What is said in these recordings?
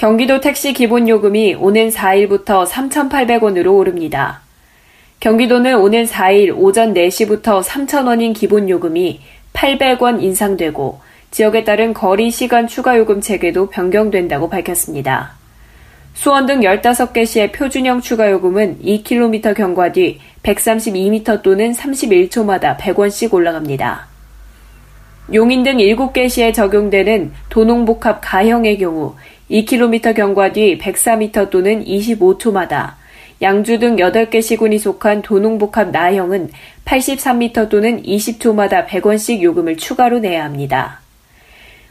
경기도 택시 기본 요금이 오는 4일부터 3,800원으로 오릅니다. 경기도는 오는 4일 오전 4시부터 3,000원인 기본 요금이 800원 인상되고 지역에 따른 거리 시간 추가 요금 체계도 변경된다고 밝혔습니다. 수원 등 15개 시의 표준형 추가 요금은 2km 경과 뒤 132m 또는 31초마다 100원씩 올라갑니다. 용인 등 7개 시에 적용되는 도농복합 가형의 경우 2km 경과 뒤 104m 또는 25초마다 양주 등 8개 시군이 속한 도농복합 나형은 83m 또는 20초마다 100원씩 요금을 추가로 내야 합니다.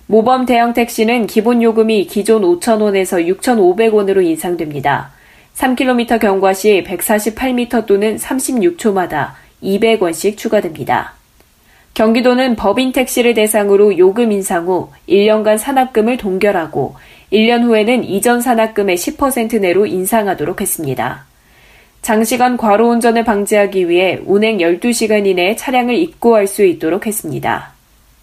모범 대형 택시는 기본 요금이 기존 5,000원에서 6,500원으로 인상됩니다. 3km 경과 시 148m 또는 36초마다 200원씩 추가됩니다. 경기도는 법인 택시를 대상으로 요금 인상 후 1년간 산악금을 동결하고 1년 후에는 이전 산악금의 10% 내로 인상하도록 했습니다. 장시간 과로 운전을 방지하기 위해 운행 12시간 이내에 차량을 입고할 수 있도록 했습니다.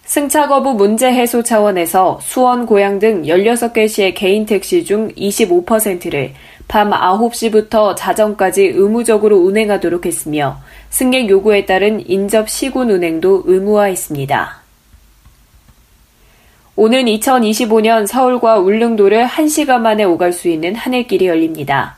승차 거부 문제 해소 차원에서 수원, 고양 등 16개 시의 개인 택시 중 25%를 밤 9시부터 자정까지 의무적으로 운행하도록 했으며 승객 요구에 따른 인접 시군 운행도 의무화했습니다. 오는 2025년 서울과 울릉도를 1시간 만에 오갈 수 있는 하늘길이 열립니다.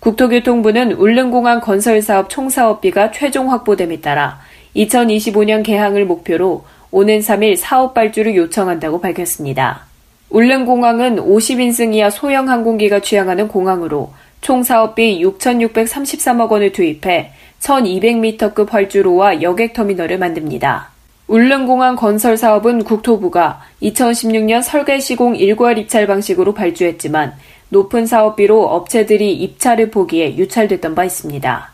국토교통부는 울릉공항 건설 사업 총사업비가 최종 확보됨에 따라 2025년 개항을 목표로 오는 3일 사업 발주를 요청한다고 밝혔습니다. 울릉공항은 50인승 이하 소형 항공기가 취항하는 공항으로 총 사업비 6,633억 원을 투입해 1,200m급 활주로와 여객터미널을 만듭니다. 울릉공항 건설 사업은 국토부가 2016년 설계 시공 일괄 입찰 방식으로 발주했지만 높은 사업비로 업체들이 입찰을 포기해 유찰됐던 바 있습니다.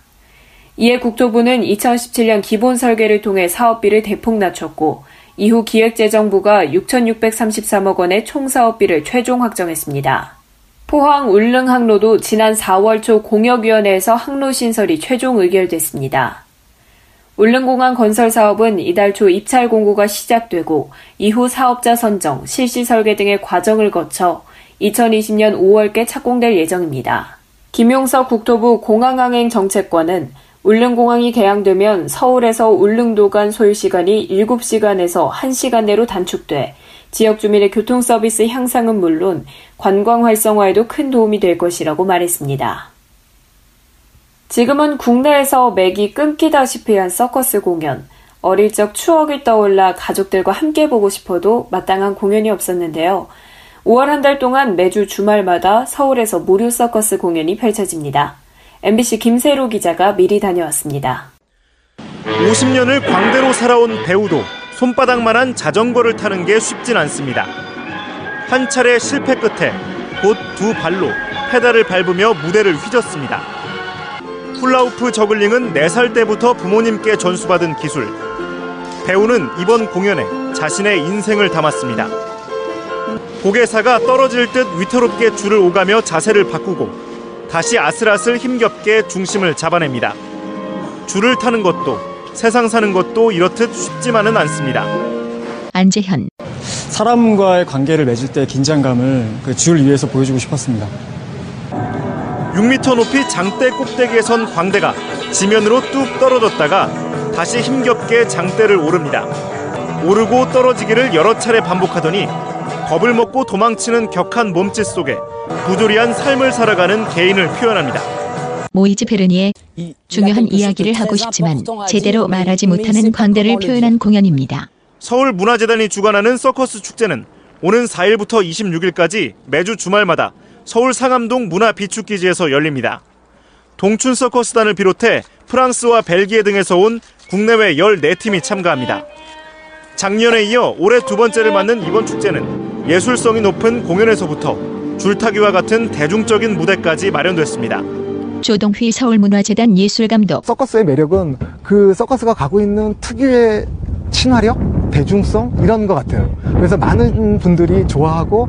이에 국토부는 2017년 기본 설계를 통해 사업비를 대폭 낮췄고 이후 기획재정부가 6,633억 원의 총 사업비를 최종 확정했습니다. 포항 울릉 항로도 지난 4월 초 공역위원회에서 항로 신설이 최종 의결됐습니다. 울릉공항 건설 사업은 이달 초 입찰 공고가 시작되고 이후 사업자 선정, 실시 설계 등의 과정을 거쳐 2020년 5월께 착공될 예정입니다. 김용석 국토부 공항항행 정책관은 울릉공항이 개항되면 서울에서 울릉도 간 소요 시간이 7시간에서 1시간 내로 단축돼 지역 주민의 교통 서비스 향상은 물론 관광 활성화에도 큰 도움이 될 것이라고 말했습니다. 지금은 국내에서 맥이 끊기다시피 한 서커스 공연. 어릴 적 추억이 떠올라 가족들과 함께 보고 싶어도 마땅한 공연이 없었는데요. 5월 한 달 동안 매주 주말마다 서울에서 무료 서커스 공연이 펼쳐집니다. MBC 김세로 기자가 미리 다녀왔습니다. 50년을 광대로 살아온 배우도 손바닥만한 자전거를 타는 게 쉽진 않습니다. 한 차례 실패 끝에 곧 두 발로 페달을 밟으며 무대를 휘젓습니다. 훌라우프 저글링은 4살 때부터 부모님께 전수받은 기술. 배우는 이번 공연에 자신의 인생을 담았습니다. 고개사가 떨어질 듯 위태롭게 줄을 오가며 자세를 바꾸고 다시 아슬아슬 힘겹게 중심을 잡아냅니다. 줄을 타는 것도 세상 사는 것도 이렇듯 쉽지만은 않습니다. 안재현 사람과의 관계를 맺을 때 긴장감을 그 줄 위에서 보여주고 싶었습니다. 6m 높이 장대 꼭대기에 선 광대가 지면으로 뚝 떨어졌다가 다시 힘겹게 장대를 오릅니다. 오르고 떨어지기를 여러 차례 반복하더니 겁을 먹고 도망치는 격한 몸짓 속에 부조리한 삶을 살아가는 개인을 표현합니다. 모이즈 페르니의 중요한 이야기를 하고 싶지만 제대로 말하지 못하는 광대를 표현한 공연입니다. 서울문화재단이 주관하는 서커스 축제는 오는 4일부터 26일까지 매주 주말마다 서울 상암동 문화 비축기지에서 열립니다. 동춘 서커스단을 비롯해 프랑스와 벨기에 등에서 온 국내외 14팀이 참가합니다. 작년에 이어 올해 두 번째를 맞는 이번 축제는 예술성이 높은 공연에서부터 줄타기와 같은 대중적인 무대까지 마련됐습니다. 조동휘 서울문화재단 예술감독. 서커스의 매력은 그 서커스가 가고 있는 특유의 친화력, 대중성 이런 것 같아요. 그래서 많은 분들이 좋아하고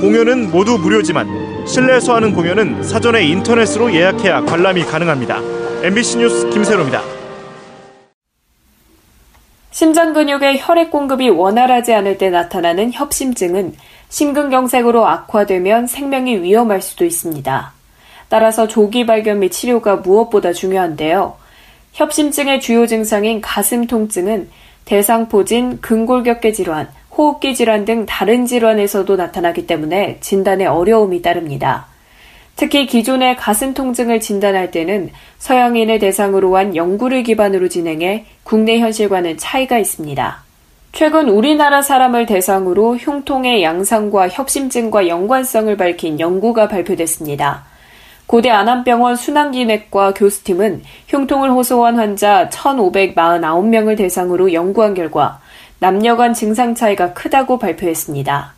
공연은 모두 무료지만 실내에서 하는 공연은 사전에 인터넷으로 예약해야 관람이 가능합니다. MBC 뉴스 김세로입니다. 심장 근육의 혈액 공급이 원활하지 않을 때 나타나는 협심증은 심근경색으로 악화되면 생명이 위험할 수도 있습니다. 따라서 조기 발견 및 치료가 무엇보다 중요한데요. 협심증의 주요 증상인 가슴 통증은 대상포진, 근골격계 질환, 호흡기 질환 등 다른 질환에서도 나타나기 때문에 진단에 어려움이 따릅니다. 특히 기존의 가슴 통증을 진단할 때는 서양인을 대상으로 한 연구를 기반으로 진행해 국내 현실과는 차이가 있습니다. 최근 우리나라 사람을 대상으로 흉통의 양상과 협심증과 연관성을 밝힌 연구가 발표됐습니다. 고대 안암병원 순환기내과 교수팀은 흉통을 호소한 환자 1,549명을 대상으로 연구한 결과 남녀 간 증상 차이가 크다고 발표했습니다.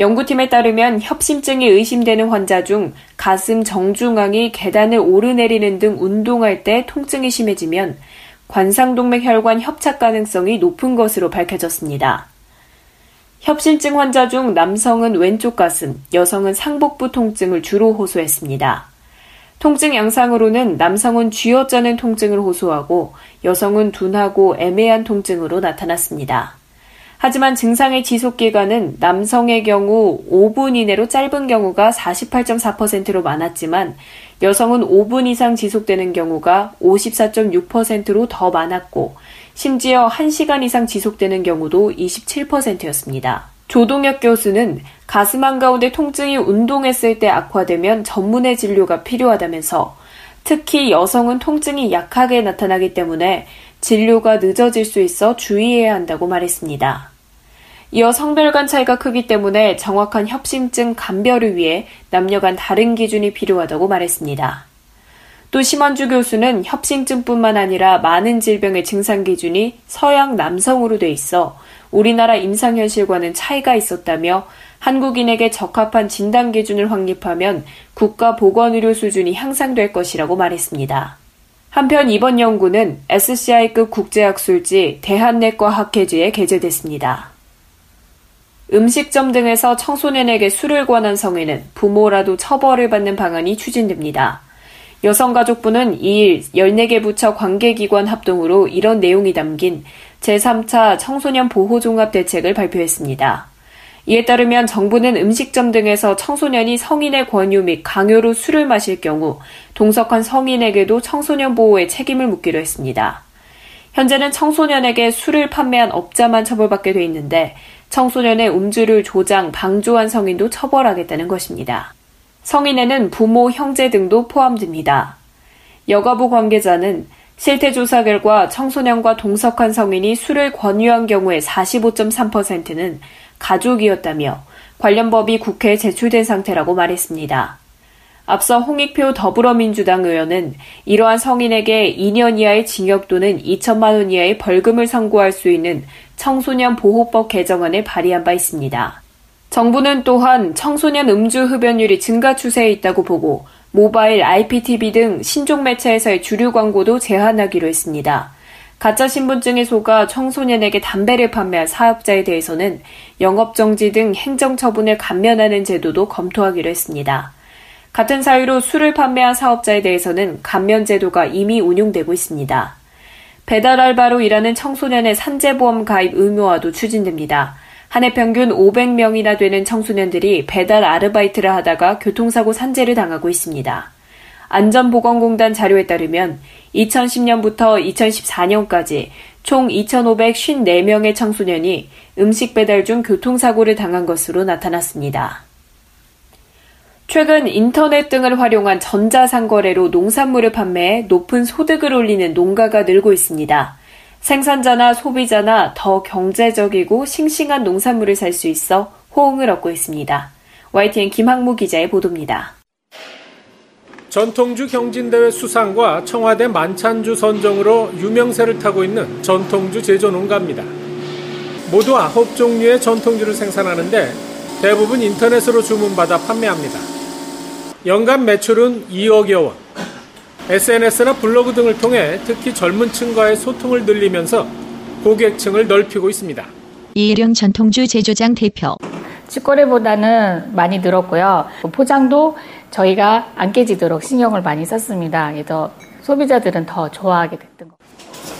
연구팀에 따르면 협심증이 의심되는 환자 중 가슴 정중앙이 계단을 오르내리는 등 운동할 때 통증이 심해지면 관상동맥 혈관 협착 가능성이 높은 것으로 밝혀졌습니다. 협심증 환자 중 남성은 왼쪽 가슴, 여성은 상복부 통증을 주로 호소했습니다. 통증 양상으로는 남성은 쥐어짜는 통증을 호소하고 여성은 둔하고 애매한 통증으로 나타났습니다. 하지만 증상의 지속 기간은 남성의 경우 5분 이내로 짧은 경우가 48.4%로 많았지만 여성은 5분 이상 지속되는 경우가 54.6%로 더 많았고 심지어 1시간 이상 지속되는 경우도 27%였습니다. 조동혁 교수는 가슴 한가운데 통증이 운동했을 때 악화되면 전문의 진료가 필요하다면서 특히 여성은 통증이 약하게 나타나기 때문에 진료가 늦어질 수 있어 주의해야 한다고 말했습니다. 이어 성별 간 차이가 크기 때문에 정확한 협심증 감별을 위해 남녀 간 다른 기준이 필요하다고 말했습니다. 또 심원주 교수는 협심증뿐만 아니라 많은 질병의 증상 기준이 서양 남성으로 돼 있어 우리나라 임상 현실과는 차이가 있었다며 한국인에게 적합한 진단 기준을 확립하면 국가 보건 의료 수준이 향상될 것이라고 말했습니다. 한편 이번 연구는 SCI급 국제학술지 대한내과 학회지에 게재됐습니다. 음식점 등에서 청소년에게 술을 권한 성에는 부모라도 처벌을 받는 방안이 추진됩니다. 여성가족부는 2일 14개 부처 관계기관 합동으로 이런 내용이 담긴 제3차 청소년 보호 종합 대책을 발표했습니다. 이에 따르면 정부는 음식점 등에서 청소년이 성인의 권유 및 강요로 술을 마실 경우 동석한 성인에게도 청소년 보호의 책임을 묻기로 했습니다. 현재는 청소년에게 술을 판매한 업자만 처벌받게 돼 있는데 청소년의 음주를 조장, 방조한 성인도 처벌하겠다는 것입니다. 성인에는 부모, 형제 등도 포함됩니다. 여가부 관계자는 실태조사 결과 청소년과 동석한 성인이 술을 권유한 경우의 45.3%는 가족이었다며 관련 법이 국회에 제출된 상태라고 말했습니다. 앞서 홍익표 더불어민주당 의원은 이러한 성인에게 2년 이하의 징역 또는 2천만 원 이하의 벌금을 선고할 수 있는 청소년 보호법 개정안을 발의한 바 있습니다. 정부는 또한 청소년 음주 흡연율이 증가 추세에 있다고 보고 모바일, IPTV 등 신종 매체에서의 주류 광고도 제한하기로 했습니다. 가짜 신분증에 속아 청소년에게 담배를 판매한 사업자에 대해서는 영업정지 등 행정처분을 감면하는 제도도 검토하기로 했습니다. 같은 사유로 술을 판매한 사업자에 대해서는 감면 제도가 이미 운용되고 있습니다. 배달 알바로 일하는 청소년의 산재보험 가입 의무화도 추진됩니다. 한 해 평균 500명이나 되는 청소년들이 배달 아르바이트를 하다가 교통사고 산재를 당하고 있습니다. 안전보건공단 자료에 따르면 2010년부터 2014년까지 총 2,554명의 청소년이 음식 배달 중 교통사고를 당한 것으로 나타났습니다. 최근 인터넷 등을 활용한 전자상거래로 농산물을 판매해 높은 소득을 올리는 농가가 늘고 있습니다. 생산자나 소비자나 더 경제적이고 싱싱한 농산물을 살 수 있어 호응을 얻고 있습니다. YTN 김학무 기자의 보도입니다. 전통주 경진대회 수상과 청와대 만찬주 선정으로 유명세를 타고 있는 전통주 제조 농가입니다. 모두 아홉 종류의 전통주를 생산하는데 대부분 인터넷으로 주문받아 판매합니다. 연간 매출은 2억여 원. SNS나 블로그 등을 통해 특히 젊은 층과의 소통을 늘리면서 고객층을 넓히고 있습니다. 이혜령 전통주 제조장 대표. 직거래보다는 많이 늘었고요. 포장도 저희가 안 깨지도록 신경을 많이 썼습니다. 그래서 소비자들은 더 좋아하게 됐던 것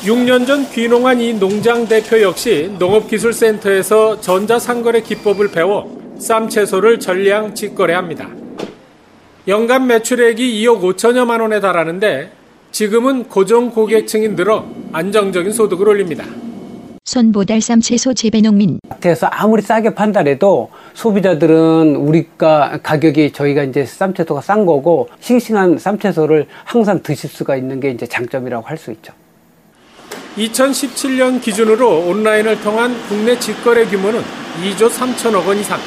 6년 전 귀농한 이 농장 대표 역시 농업기술센터에서 전자상거래 기법을 배워 쌈 채소를 전량 직거래합니다. 연간 매출액이 2억 5천여만 원에 달하는데 지금은 고정 고객층이 늘어 안정적인 소득을 올립니다. 손보달쌈 채소 재배 농민. 마트에서 아무리 싸게 판다해도 소비자들은 우리가 가격이 저희가 이제 쌈채소가 싼 거고 싱싱한 쌈채소를 항상 드실 수가 있는 게 이제 장점이라고 할 수 있죠. 2017년 기준으로 온라인을 통한 국내 직거래 규모는 2조 3천억 원 이상.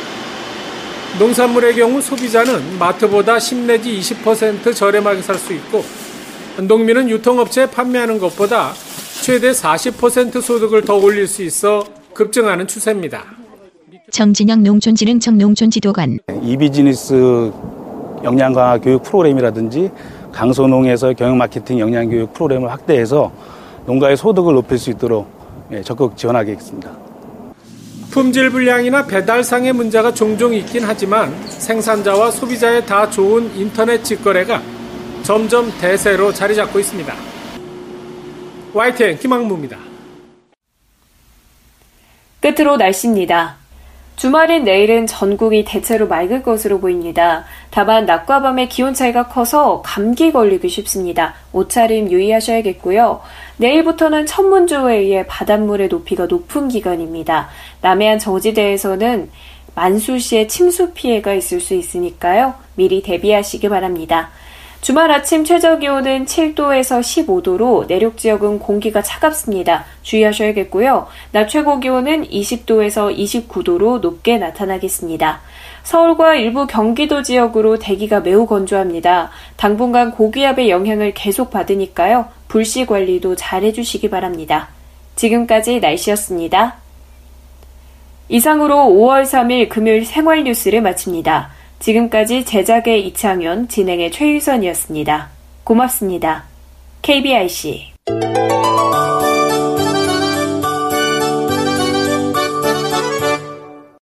농산물의 경우 소비자는 마트보다 10 내지 20% 저렴하게 살 수 있고 농민은 유통업체에 판매하는 것보다 최대 40% 소득을 더 올릴 수 있어 급증하는 추세입니다. 정진영 농촌진흥청 농촌지도관. 이 비즈니스 역량 강화 교육 프로그램이라든지 강소농에서 경영 마케팅 역량 교육 프로그램을 확대해서 농가의 소득을 높일 수 있도록 예, 적극 지원하겠습니다. 품질 불량이나 배달상의 문제가 종종 있긴 하지만 생산자와 소비자에 다 좋은 인터넷 직거래가 점점 대세로 자리 잡고 있습니다. YTN 김학무입니다. 끝으로 날씨입니다. 주말인 내일은 전국이 대체로 맑을 것으로 보입니다. 다만 낮과 밤의 기온 차이가 커서 감기 걸리기 쉽습니다. 옷차림 유의하셔야겠고요. 내일부터는 천문조에 의해 바닷물의 높이가 높은 기간입니다. 남해안 저지대에서는 만수시에 침수 피해가 있을 수 있으니까요. 미리 대비하시기 바랍니다. 주말 아침 최저 기온은 7도에서 15도로 내륙 지역은 공기가 차갑습니다. 주의하셔야겠고요. 낮 최고 기온은 20도에서 29도로 높게 나타나겠습니다. 서울과 일부 경기도 지역으로 대기가 매우 건조합니다. 당분간 고기압의 영향을 계속 받으니까요. 불씨 관리도 잘 해주시기 바랍니다. 지금까지 날씨였습니다. 이상으로 5월 3일 금요일 생활 뉴스를 마칩니다. 지금까지 제작의 이창현, 진행의 최유선이었습니다. 고맙습니다. KBIC